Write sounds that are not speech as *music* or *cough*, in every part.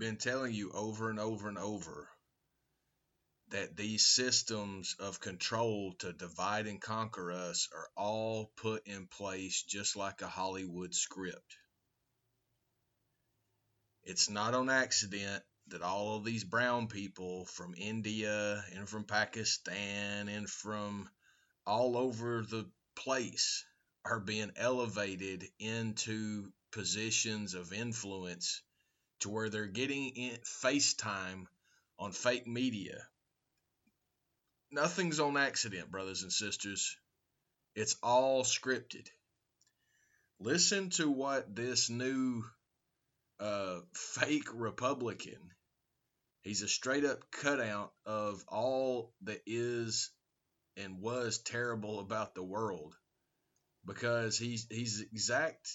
been telling you over and over and over that these systems of control to divide and conquer us are all put in place just like a Hollywood script. It's not on accident that all of these brown people from India and from Pakistan and from all over the place are being elevated into positions of influence to where they're getting in FaceTime on fake media. Nothing's on accident, brothers and sisters. It's all scripted. Listen to what this new uh, fake Republican, he's a straight up cutout of all that is and was terrible about the world because he's he's exact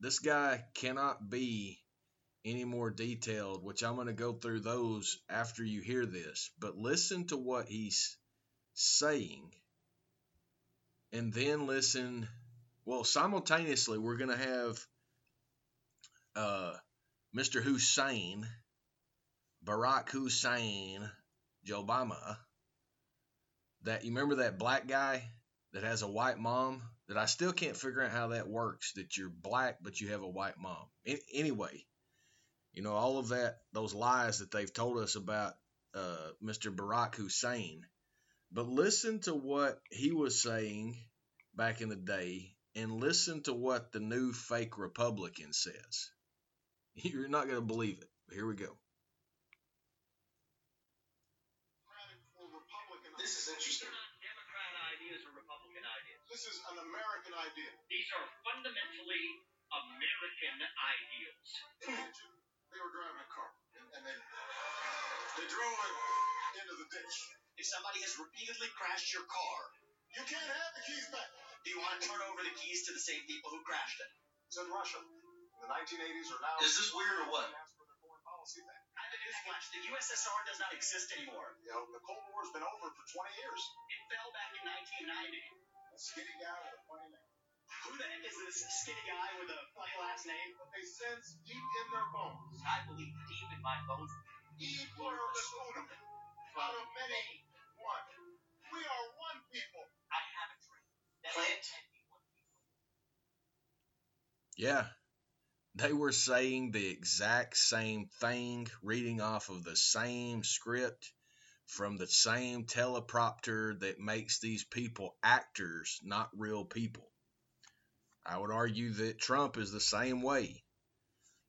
this guy cannot be any more detailed, which I'm going to go through those after you hear this. But listen to what he's saying, and then listen. Well, simultaneously, we're going to have uh, Mr. Hussein, Barack Hussein, Obama. That you remember that black guy that has a white mom that I still can't figure out how that works. That you're black but you have a white mom. Anyway, you know, all of that, those lies that they've told us about uh, Mr. Barack Hussein. But listen to what he was saying back in the day and listen to what the new fake Republican says. *laughs* You're not going to believe it. Here we go. This is interesting. Democrat ideas or Republican ideas. This is an American idea. These are fundamentally American ideals. They were driving a car and, they they drove it into the ditch. If somebody has repeatedly crashed your car, You can't have the keys back. do you want to turn over the keys to the same people who crashed it? It's in Russia. In the 1980s or now. Is this weird or what? Ask for their foreign policy back. I have a newsflash. The USSR does not exist anymore. You know, the Cold War's been over for 20 years. It fell back in 1990. A skinny guy with a funny name. Who the heck is this skinny guy with a funny last name? But they sense deep in their bones. I believe deep in my bones. E pluribus unum. Out of many, one. We are one people. I have a dream. That Plant. I be one people. Yeah, they were saying the exact same thing, reading off of the same script from the same teleprompter that makes these people actors, not real people. I would argue that Trump is the same way.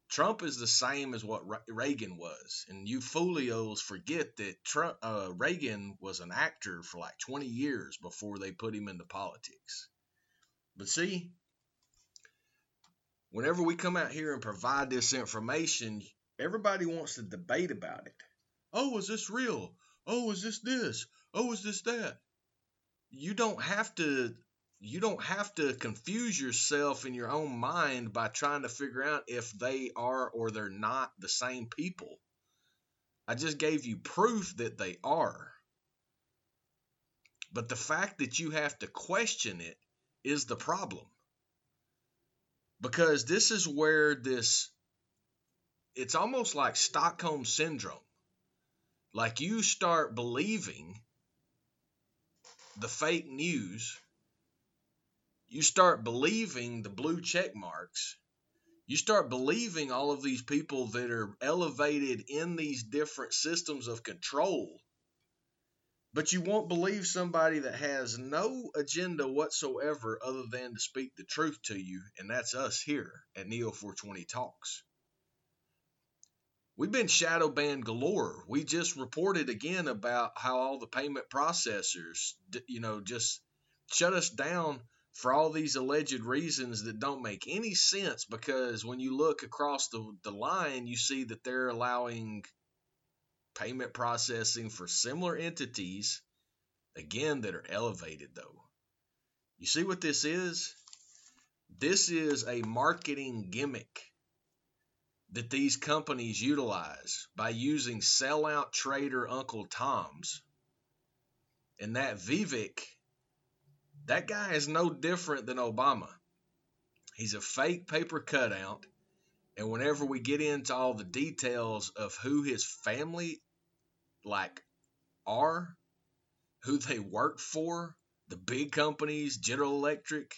Trump is the same as what Re- Reagan was, and you folios forget that Trump, uh, Reagan was an actor for like 20 years before they put him into politics. But see, whenever we come out here and provide this information, everybody wants to debate about it. Oh, is this real? Oh, is this this? Oh, is this that? You don't have to you don't have to confuse yourself in your own mind by trying to figure out if they are or they're not the same people. I just gave you proof that they are. But the fact that you have to question it is the problem because this is where this it's almost like Stockholm syndrome. Like you start believing the fake news, you start believing the blue check marks, you start believing all of these people that are elevated in these different systems of control. But you won't believe somebody that has no agenda whatsoever other than to speak the truth to you, and that's us here at Neo 420 Talks. We've been shadow banned galore. We just reported again about how all the payment processors, you know, just shut us down for all these alleged reasons that don't make any sense because when you look across the, the line, you see that they're allowing payment processing for similar entities, again, that are elevated though. You see what this is? This is a marketing gimmick that these companies utilize by using sellout trader Uncle Tom's. And that Vivek, that guy is no different than Obama. He's a fake paper cutout. And whenever we get into all the details of who his family like are, who they work for, the big companies, General Electric,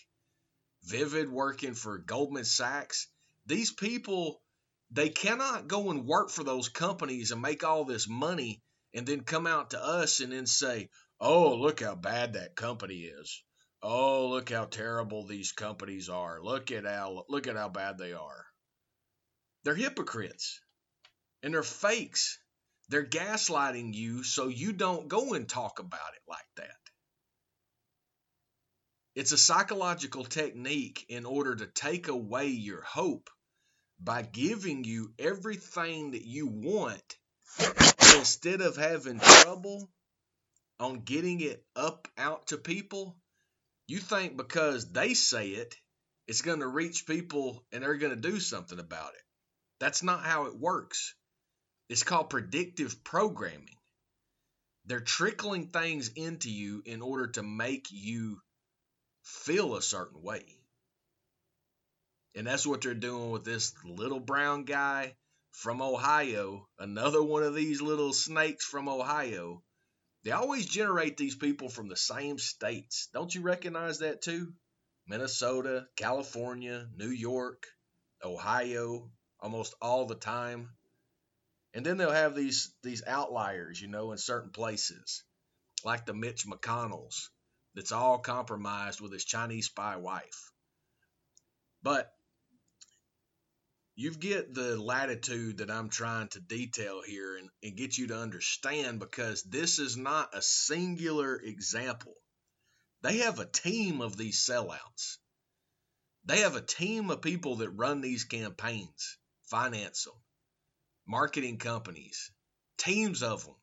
Vivek working for Goldman Sachs, these people they cannot go and work for those companies and make all this money and then come out to us and then say, "Oh, look how bad that company is. Oh, look how terrible these companies are. Look at how look at how bad they are." They're hypocrites. And they're fakes. They're gaslighting you so you don't go and talk about it like that. It's a psychological technique in order to take away your hope by giving you everything that you want instead of having trouble on getting it up out to people. You think because they say it, it's going to reach people and they're going to do something about it. That's not how it works. It's called predictive programming. They're trickling things into you in order to make you feel a certain way. And that's what they're doing with this little brown guy from Ohio, another one of these little snakes from Ohio. They always generate these people from the same states. Don't you recognize that too? Minnesota, California, New York, Ohio, almost all the time. And then they'll have these these outliers, you know, in certain places, like the Mitch McConnells, that's all compromised with his Chinese spy wife. But you get the latitude that I'm trying to detail here and, and get you to understand because this is not a singular example. They have a team of these sellouts. They have a team of people that run these campaigns, finance them, marketing companies, teams of them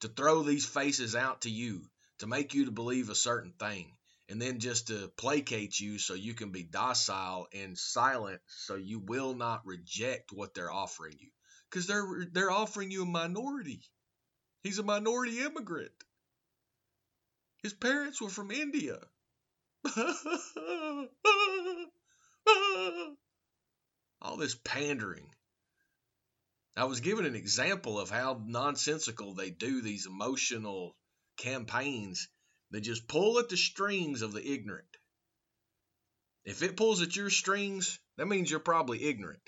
to throw these faces out to you to make you to believe a certain thing and then just to placate you so you can be docile and silent so you will not reject what they're offering you. Because they're they're offering you a minority. He's a minority immigrant. His parents were from india. *laughs* All this pandering. I was given an example of how nonsensical they do these emotional campaigns they just pull at the strings of the ignorant. If it pulls at your strings, that means you're probably ignorant.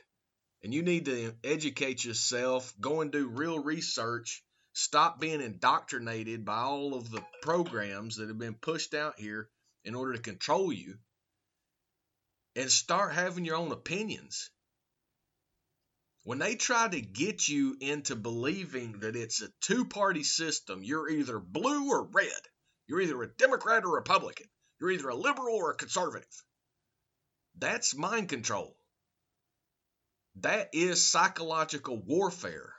And you need to educate yourself, go and do real research, stop being indoctrinated by all of the programs that have been pushed out here in order to control you, and start having your own opinions. When they try to get you into believing that it's a two party system, you're either blue or red. You're either a Democrat or Republican. You're either a liberal or a conservative. That's mind control. That is psychological warfare.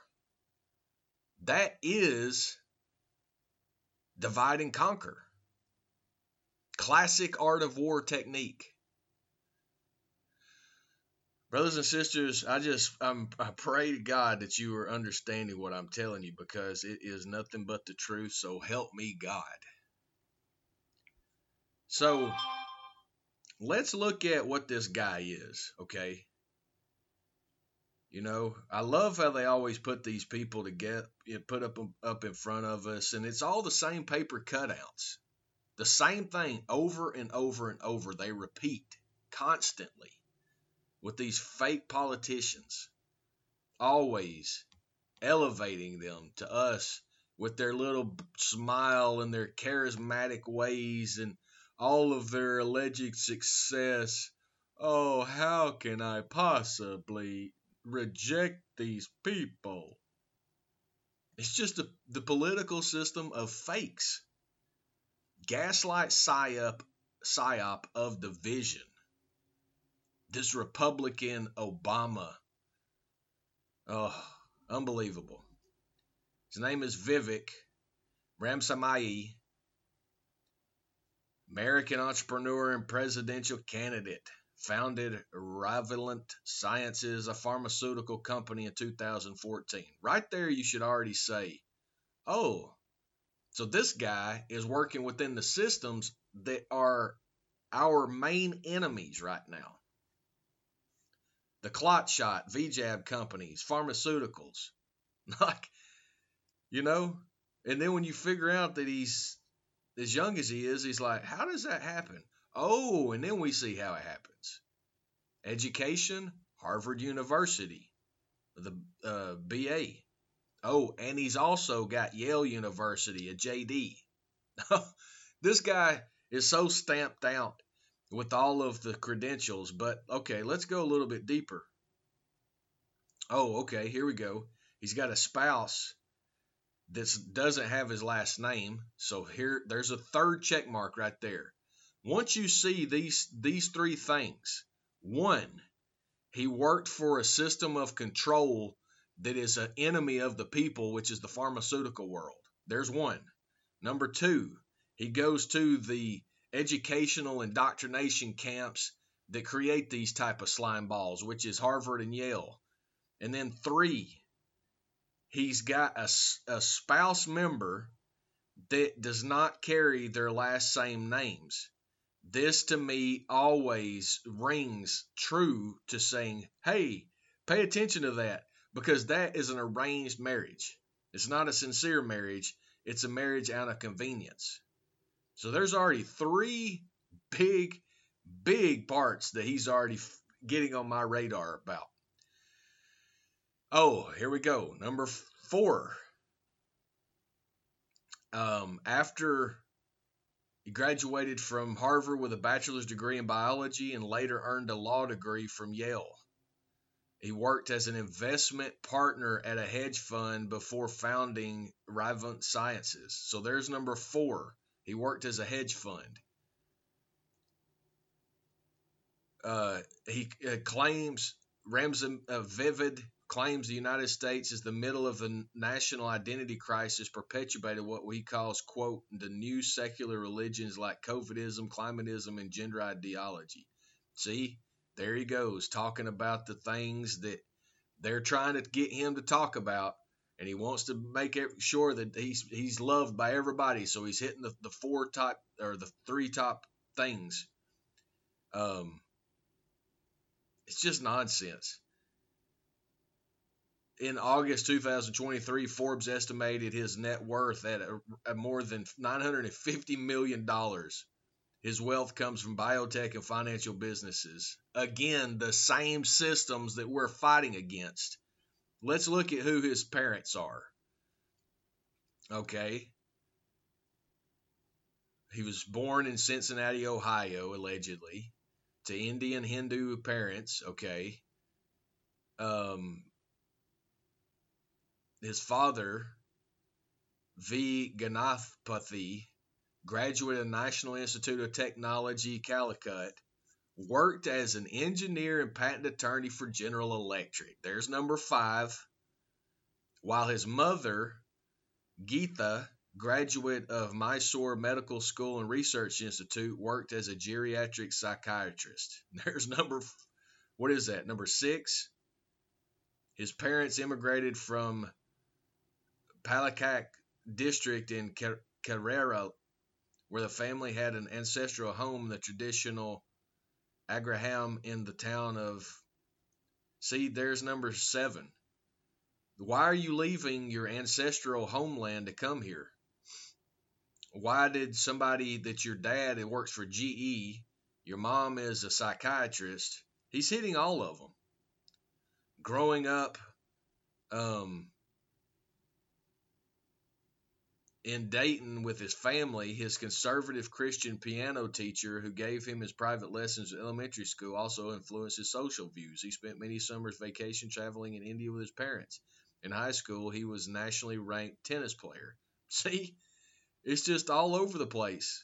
That is divide and conquer. Classic art of war technique. Brothers and sisters, I just I'm, I pray to God that you are understanding what I'm telling you because it is nothing but the truth. So help me God. So let's look at what this guy is, okay? You know, I love how they always put these people to get put up up in front of us, and it's all the same paper cutouts, the same thing over and over and over. They repeat constantly with these fake politicians, always elevating them to us with their little smile and their charismatic ways and all of their alleged success. Oh, how can I possibly reject these people? It's just a, the political system of fakes. Gaslight psyop, psyop of division. This Republican Obama. Oh, unbelievable. His name is Vivek Ramaswamy. American entrepreneur and presidential candidate, founded Roivant Sciences, a pharmaceutical company in 2014. Right there, you should already say, oh, so this guy is working within the systems that are our main enemies right now. the clot shot, VJAB companies, pharmaceuticals. *laughs* Like, you know? And then when you figure out that he's as young as he is, he's like, how does that happen? Oh, and then we see how it happens. Education, Harvard University, the uh, BA. Oh, and he's also got Yale University, a JD. *laughs* this guy is so stamped out with all of the credentials, but okay, let's go a little bit deeper. Oh, okay, here we go. He's got a spouse that doesn't have his last name, so here there's a third check mark right there. Once you see these these three things, one, he worked for a system of control that is an enemy of the people, which is the pharmaceutical world. There's one. Number two, he goes to the educational indoctrination camps that create these type of slime balls, which is Harvard and Yale. And then three, he's got a, a spouse member that does not carry their last same names. This to me always rings true to saying, hey, pay attention to that because that is an arranged marriage. It's not a sincere marriage, it's a marriage out of convenience. So there's already three big, big parts that he's already getting on my radar about. Oh, here we go. Number four. Um, after he graduated from Harvard with a bachelor's degree in biology and later earned a law degree from Yale. He worked as an investment partner at a hedge fund before founding Roivant Sciences. So there's number four. He worked as a hedge fund. Uh, he uh, claims Ramzan uh, Vivek claims the United States is the middle of a national identity crisis perpetuated what he calls, quote, the new secular religions like COVIDism, climatism, and gender ideology. See, there he goes, talking about the things that they're trying to get him to talk about. And he wants to make sure that he's he's loved by everybody. So he's hitting the, the four top or the three top things. Um, it's just nonsense. In August 2023, Forbes estimated his net worth at, a, at more than 950 million dollars. His wealth comes from biotech and financial businesses. Again, the same systems that we're fighting against. Let's look at who his parents are. Okay. He was born in Cincinnati, Ohio, allegedly, to Indian Hindu parents. Okay. Um, his father, V. Ganapathy, graduate of National Institute of Technology, Calicut, worked as an engineer and patent attorney for General Electric. There's number five. While his mother, Geetha, graduate of Mysore Medical School and Research Institute, worked as a geriatric psychiatrist. *laughs* There's number, what is that? Number six. His parents immigrated from Palakkad district in Kerala, where the family had an ancestral home, the traditional Agraham in the town of. See, there's number seven. Why are you leaving your ancestral homeland to come here? Why did somebody that your dad that works for GE, your mom is a psychiatrist, he's hitting all of them. Growing up, um, in Dayton with his family, his conservative Christian piano teacher, who gave him his private lessons at elementary school, also influenced his social views. He spent many summers vacation traveling in India with his parents. In high school, he was nationally ranked tennis player. *laughs* See, it's just all over the place.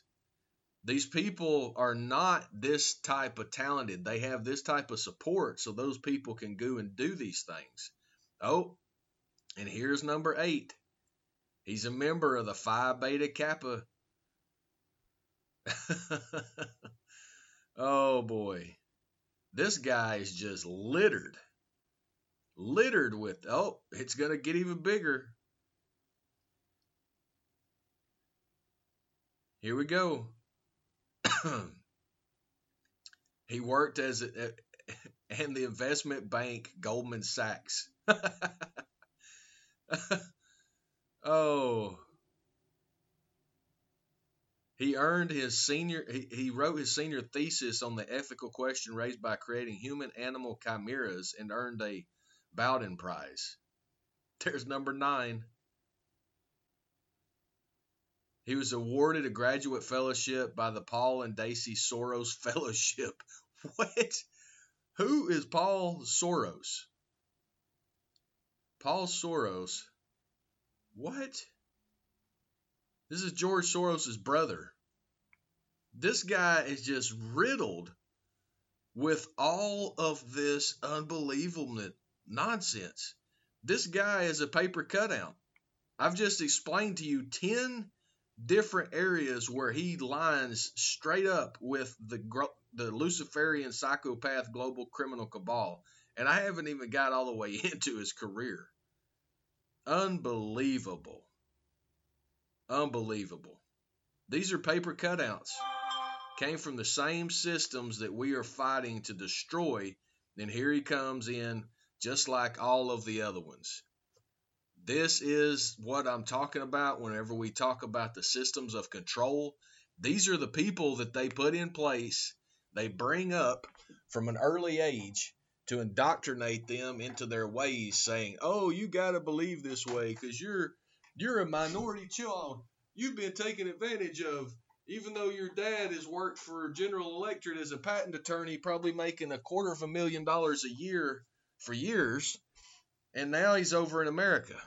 These people are not this type of talented. They have this type of support so those people can go and do these things. Oh, and here's number eight He's a member of the Phi Beta Kappa. *laughs* oh boy. This guy is just littered. Littered with, oh, it's going to get even bigger. Here we go. *clears throat* he worked as a, *laughs* and the investment bank Goldman Sachs. *laughs* oh. He earned his senior he, he wrote his senior thesis on the ethical question raised by creating human animal chimeras and earned a Bowdoin Prize. There's number 9. He was awarded a graduate fellowship by the Paul and Daisy Soros *laughs* Fellowship. What? Who is Paul Soros? Paul Soros. What? This is George Soros's brother. This guy is just riddled with all of this unbelievable nonsense. This guy is a paper cutout. I've just explained to you 10 different areas where he lines straight up with the the Luciferian psychopath global criminal cabal, and I haven't even got all the way *laughs* into his career. Unbelievable. Unbelievable. These are paper cutouts. Came from the same systems that we are fighting to destroy, and here he comes in just like all of the other ones. This is what I'm talking about whenever we talk about the systems of control. These are the people that they put in place, they bring up from an early age to indoctrinate them into their ways, saying, "Oh, you got to believe this way because you're you're a minority child. Oh, you've been taken advantage of." Even though your dad has worked for General Electric as a patent attorney, probably making a quarter of a million dollars a year for years, and now he's over in America.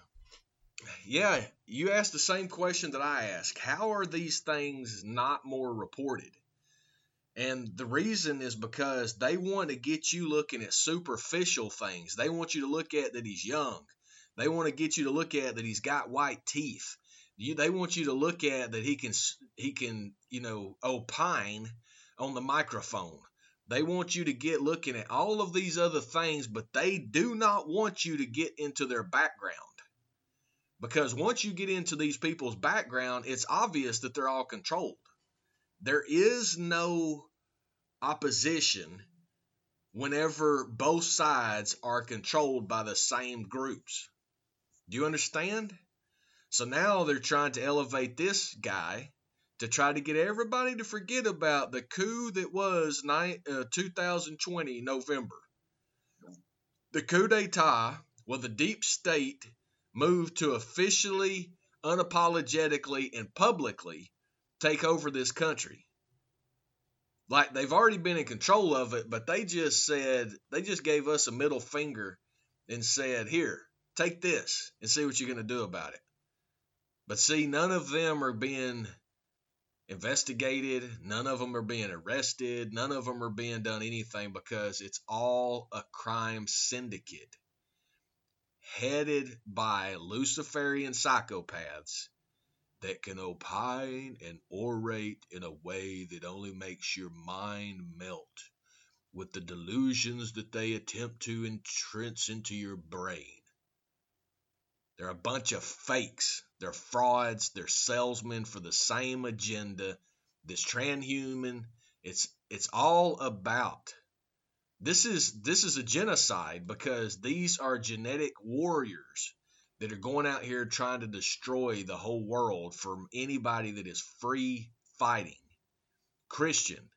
Yeah, you asked the same question that I asked. How are these things not more reported? And the reason is because they want to get you looking at superficial things. They want you to look at that he's young. They want to get you to look at that he's got white teeth. You, they want you to look at that he can he can you know opine on the microphone. They want you to get looking at all of these other things, but they do not want you to get into their background. Because once you get into these people's background, it's obvious that they're all controlled. There is no opposition whenever both sides are controlled by the same groups. Do you understand? So now they're trying to elevate this guy to try to get everybody to forget about the coup that was uh, 2020 November. The coup d'etat, where the deep state moved to officially, unapologetically, and publicly take over this country. Like they've already been in control of it, but they just said, they just gave us a middle finger and said, here, take this and see what you're going to do about it. But see, none of them are being investigated. None of them are being arrested. None of them are being done anything because it's all a crime syndicate headed by Luciferian psychopaths that can opine and orate in a way that only makes your mind melt with the delusions that they attempt to entrench into your brain. They're a bunch of fakes. They're frauds. They're salesmen for the same agenda. This transhuman, it's it's all about this is this is a genocide because these are genetic warriors that are going out here trying to destroy the whole world from anybody that is free fighting, Christian,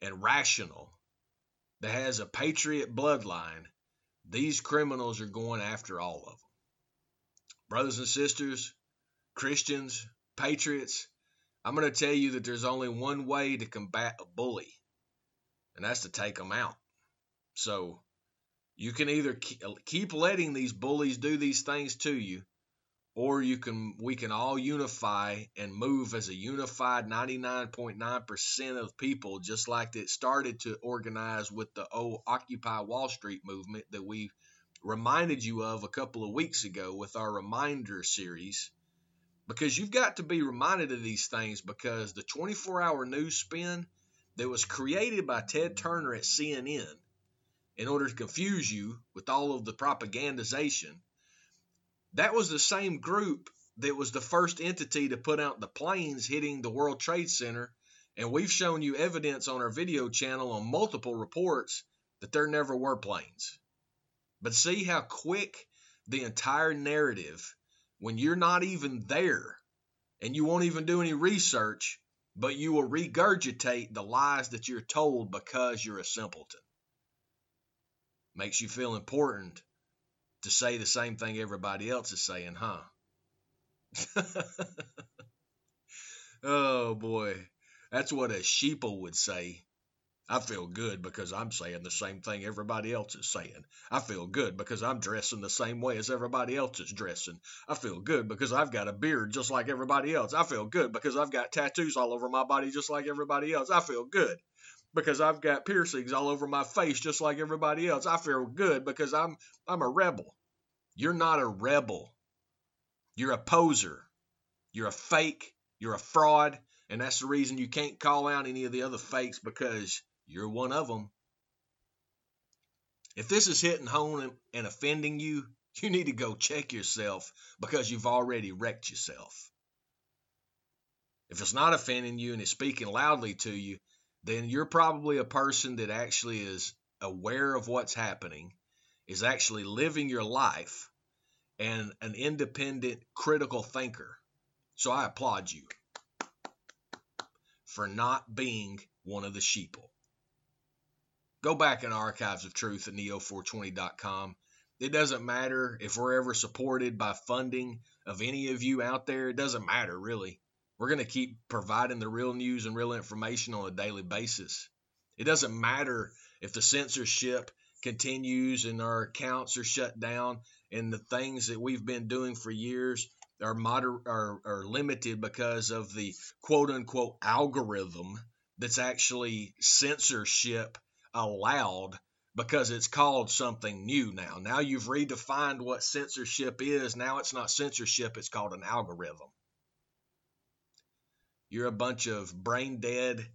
and rational, that has a patriot bloodline. These criminals are going after all of them. Brothers and sisters, Christians, patriots, I'm going to tell you that there's only one way to combat a bully, and that's to take them out. So you can either keep letting these bullies do these things to you, or you can we can all unify and move as a unified 99.9% of people, just like it started to organize with the old Occupy Wall Street movement that we reminded you of a couple of weeks ago with our reminder series. Because you've got to be reminded of these things because the 24 hour news spin that was created by Ted Turner at CNN in order to confuse you with all of the propagandization. That was the same group that was the first entity to put out the planes hitting the World Trade Center. And we've shown you evidence on our video channel on multiple reports that there never were planes. But see how quick the entire narrative, when you're not even there and you won't even do any research, but you will regurgitate the lies that you're told because you're a simpleton. Makes you feel important to say the same thing everybody else is saying, huh? *laughs* oh boy, that's what a sheeple would say. I feel good because I'm saying the same thing everybody else is saying. I feel good because I'm dressing the same way as everybody else is dressing. I feel good because I've got a beard just like everybody else. I feel good because I've got tattoos all over my body just like everybody else. I feel good because I've got piercings all over my face just like everybody else. I feel good because I'm I'm a rebel. You're not a rebel. You're a poser. You're a fake. You're a fraud. And that's the reason you can't call out any of the other fakes because you're one of them. If this is hitting home and offending you, you need to go check yourself because you've already wrecked yourself. If it's not offending you and it's speaking loudly to you, then you're probably a person that actually is aware of what's happening, is actually living your life, and an independent, critical thinker. So I applaud you for not being one of the sheeple. Go back in Archives of Truth at neo420.com. It doesn't matter if we're ever supported by funding of any of you out there. It doesn't matter, really. We're going to keep providing the real news and real information on a daily basis. It doesn't matter if the censorship continues and our accounts are shut down and the things that we've been doing for years are moder- are, are limited because of the quote unquote algorithm that's actually censorship allowed because it's called something new now. Now you've redefined what censorship is. Now it's not censorship, it's called an algorithm. You're a bunch of brain dead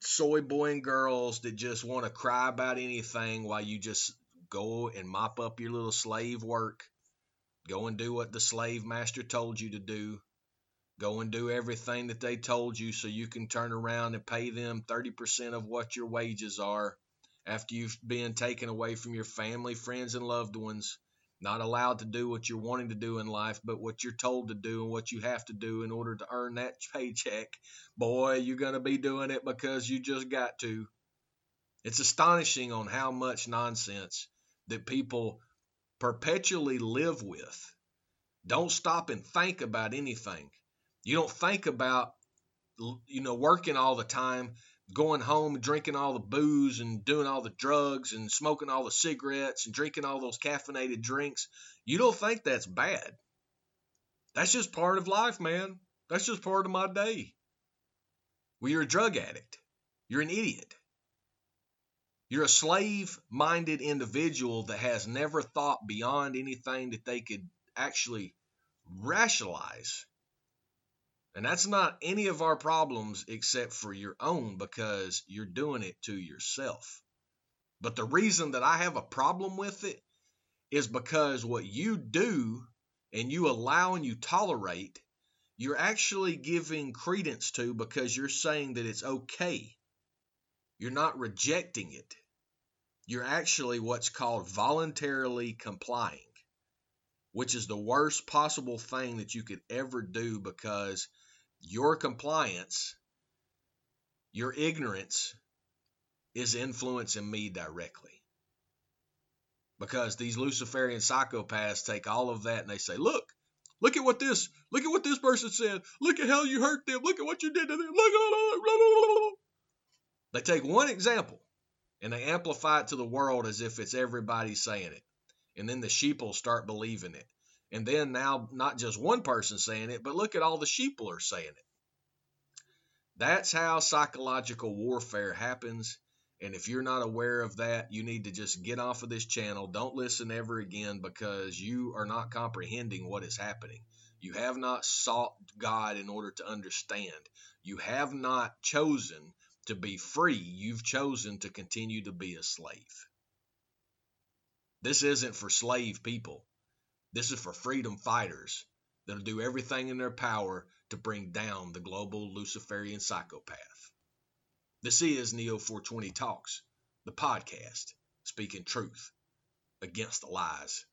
soy boy and girls that just want to cry about anything while you just go and mop up your little slave work. Go and do what the slave master told you to do. Go and do everything that they told you so you can turn around and pay them 30% of what your wages are after you've been taken away from your family, friends, and loved ones. Not allowed to do what you're wanting to do in life, but what you're told to do and what you have to do in order to earn that *laughs* paycheck. Boy, you're going to be doing it because you just got to. It's astonishing on how much nonsense that people perpetually live with. Don't stop and think about anything. You don't think about, you know, working all the time, going home, drinking all the booze and doing all the drugs and smoking all the cigarettes and drinking all those caffeinated drinks. You don't think that's bad. That's just part of life, man. That's just part of my day. Well, you're a drug addict. You're an idiot. You're a slave minded individual that has never thought beyond anything that they could actually rationalize. And that's not any of our problems except for your own because you're doing it to yourself. But the reason that I have a problem with it is because what you do and you allow and you tolerate, you're actually giving credence to because you're saying that it's okay. You're not rejecting it. You're actually what's called voluntarily complying, which is the worst possible thing that you could ever do because your compliance, your ignorance is influencing me directly. Because these Luciferian psychopaths take all of that and they say, look, look at what this, look at what this person said. Look at how you hurt them. Look at what you did to them. Look They take one example and they amplify it to the world as if it's everybody saying it. And then the sheep will start believing it. And then now, not just one person saying it, but look at all the sheep are saying it. That's how psychological warfare happens. And if you're not aware of that, you need to just get off of this channel. Don't listen ever again because you are not comprehending what is happening. You have not sought God in order to understand. You have not chosen to be free. You've chosen to continue to be a slave. This isn't for slave people. This is for freedom fighters that'll do everything in their power to bring down the global Luciferian psychopath. This is Neo 420 Talks. the podcast, speaking truth against the lies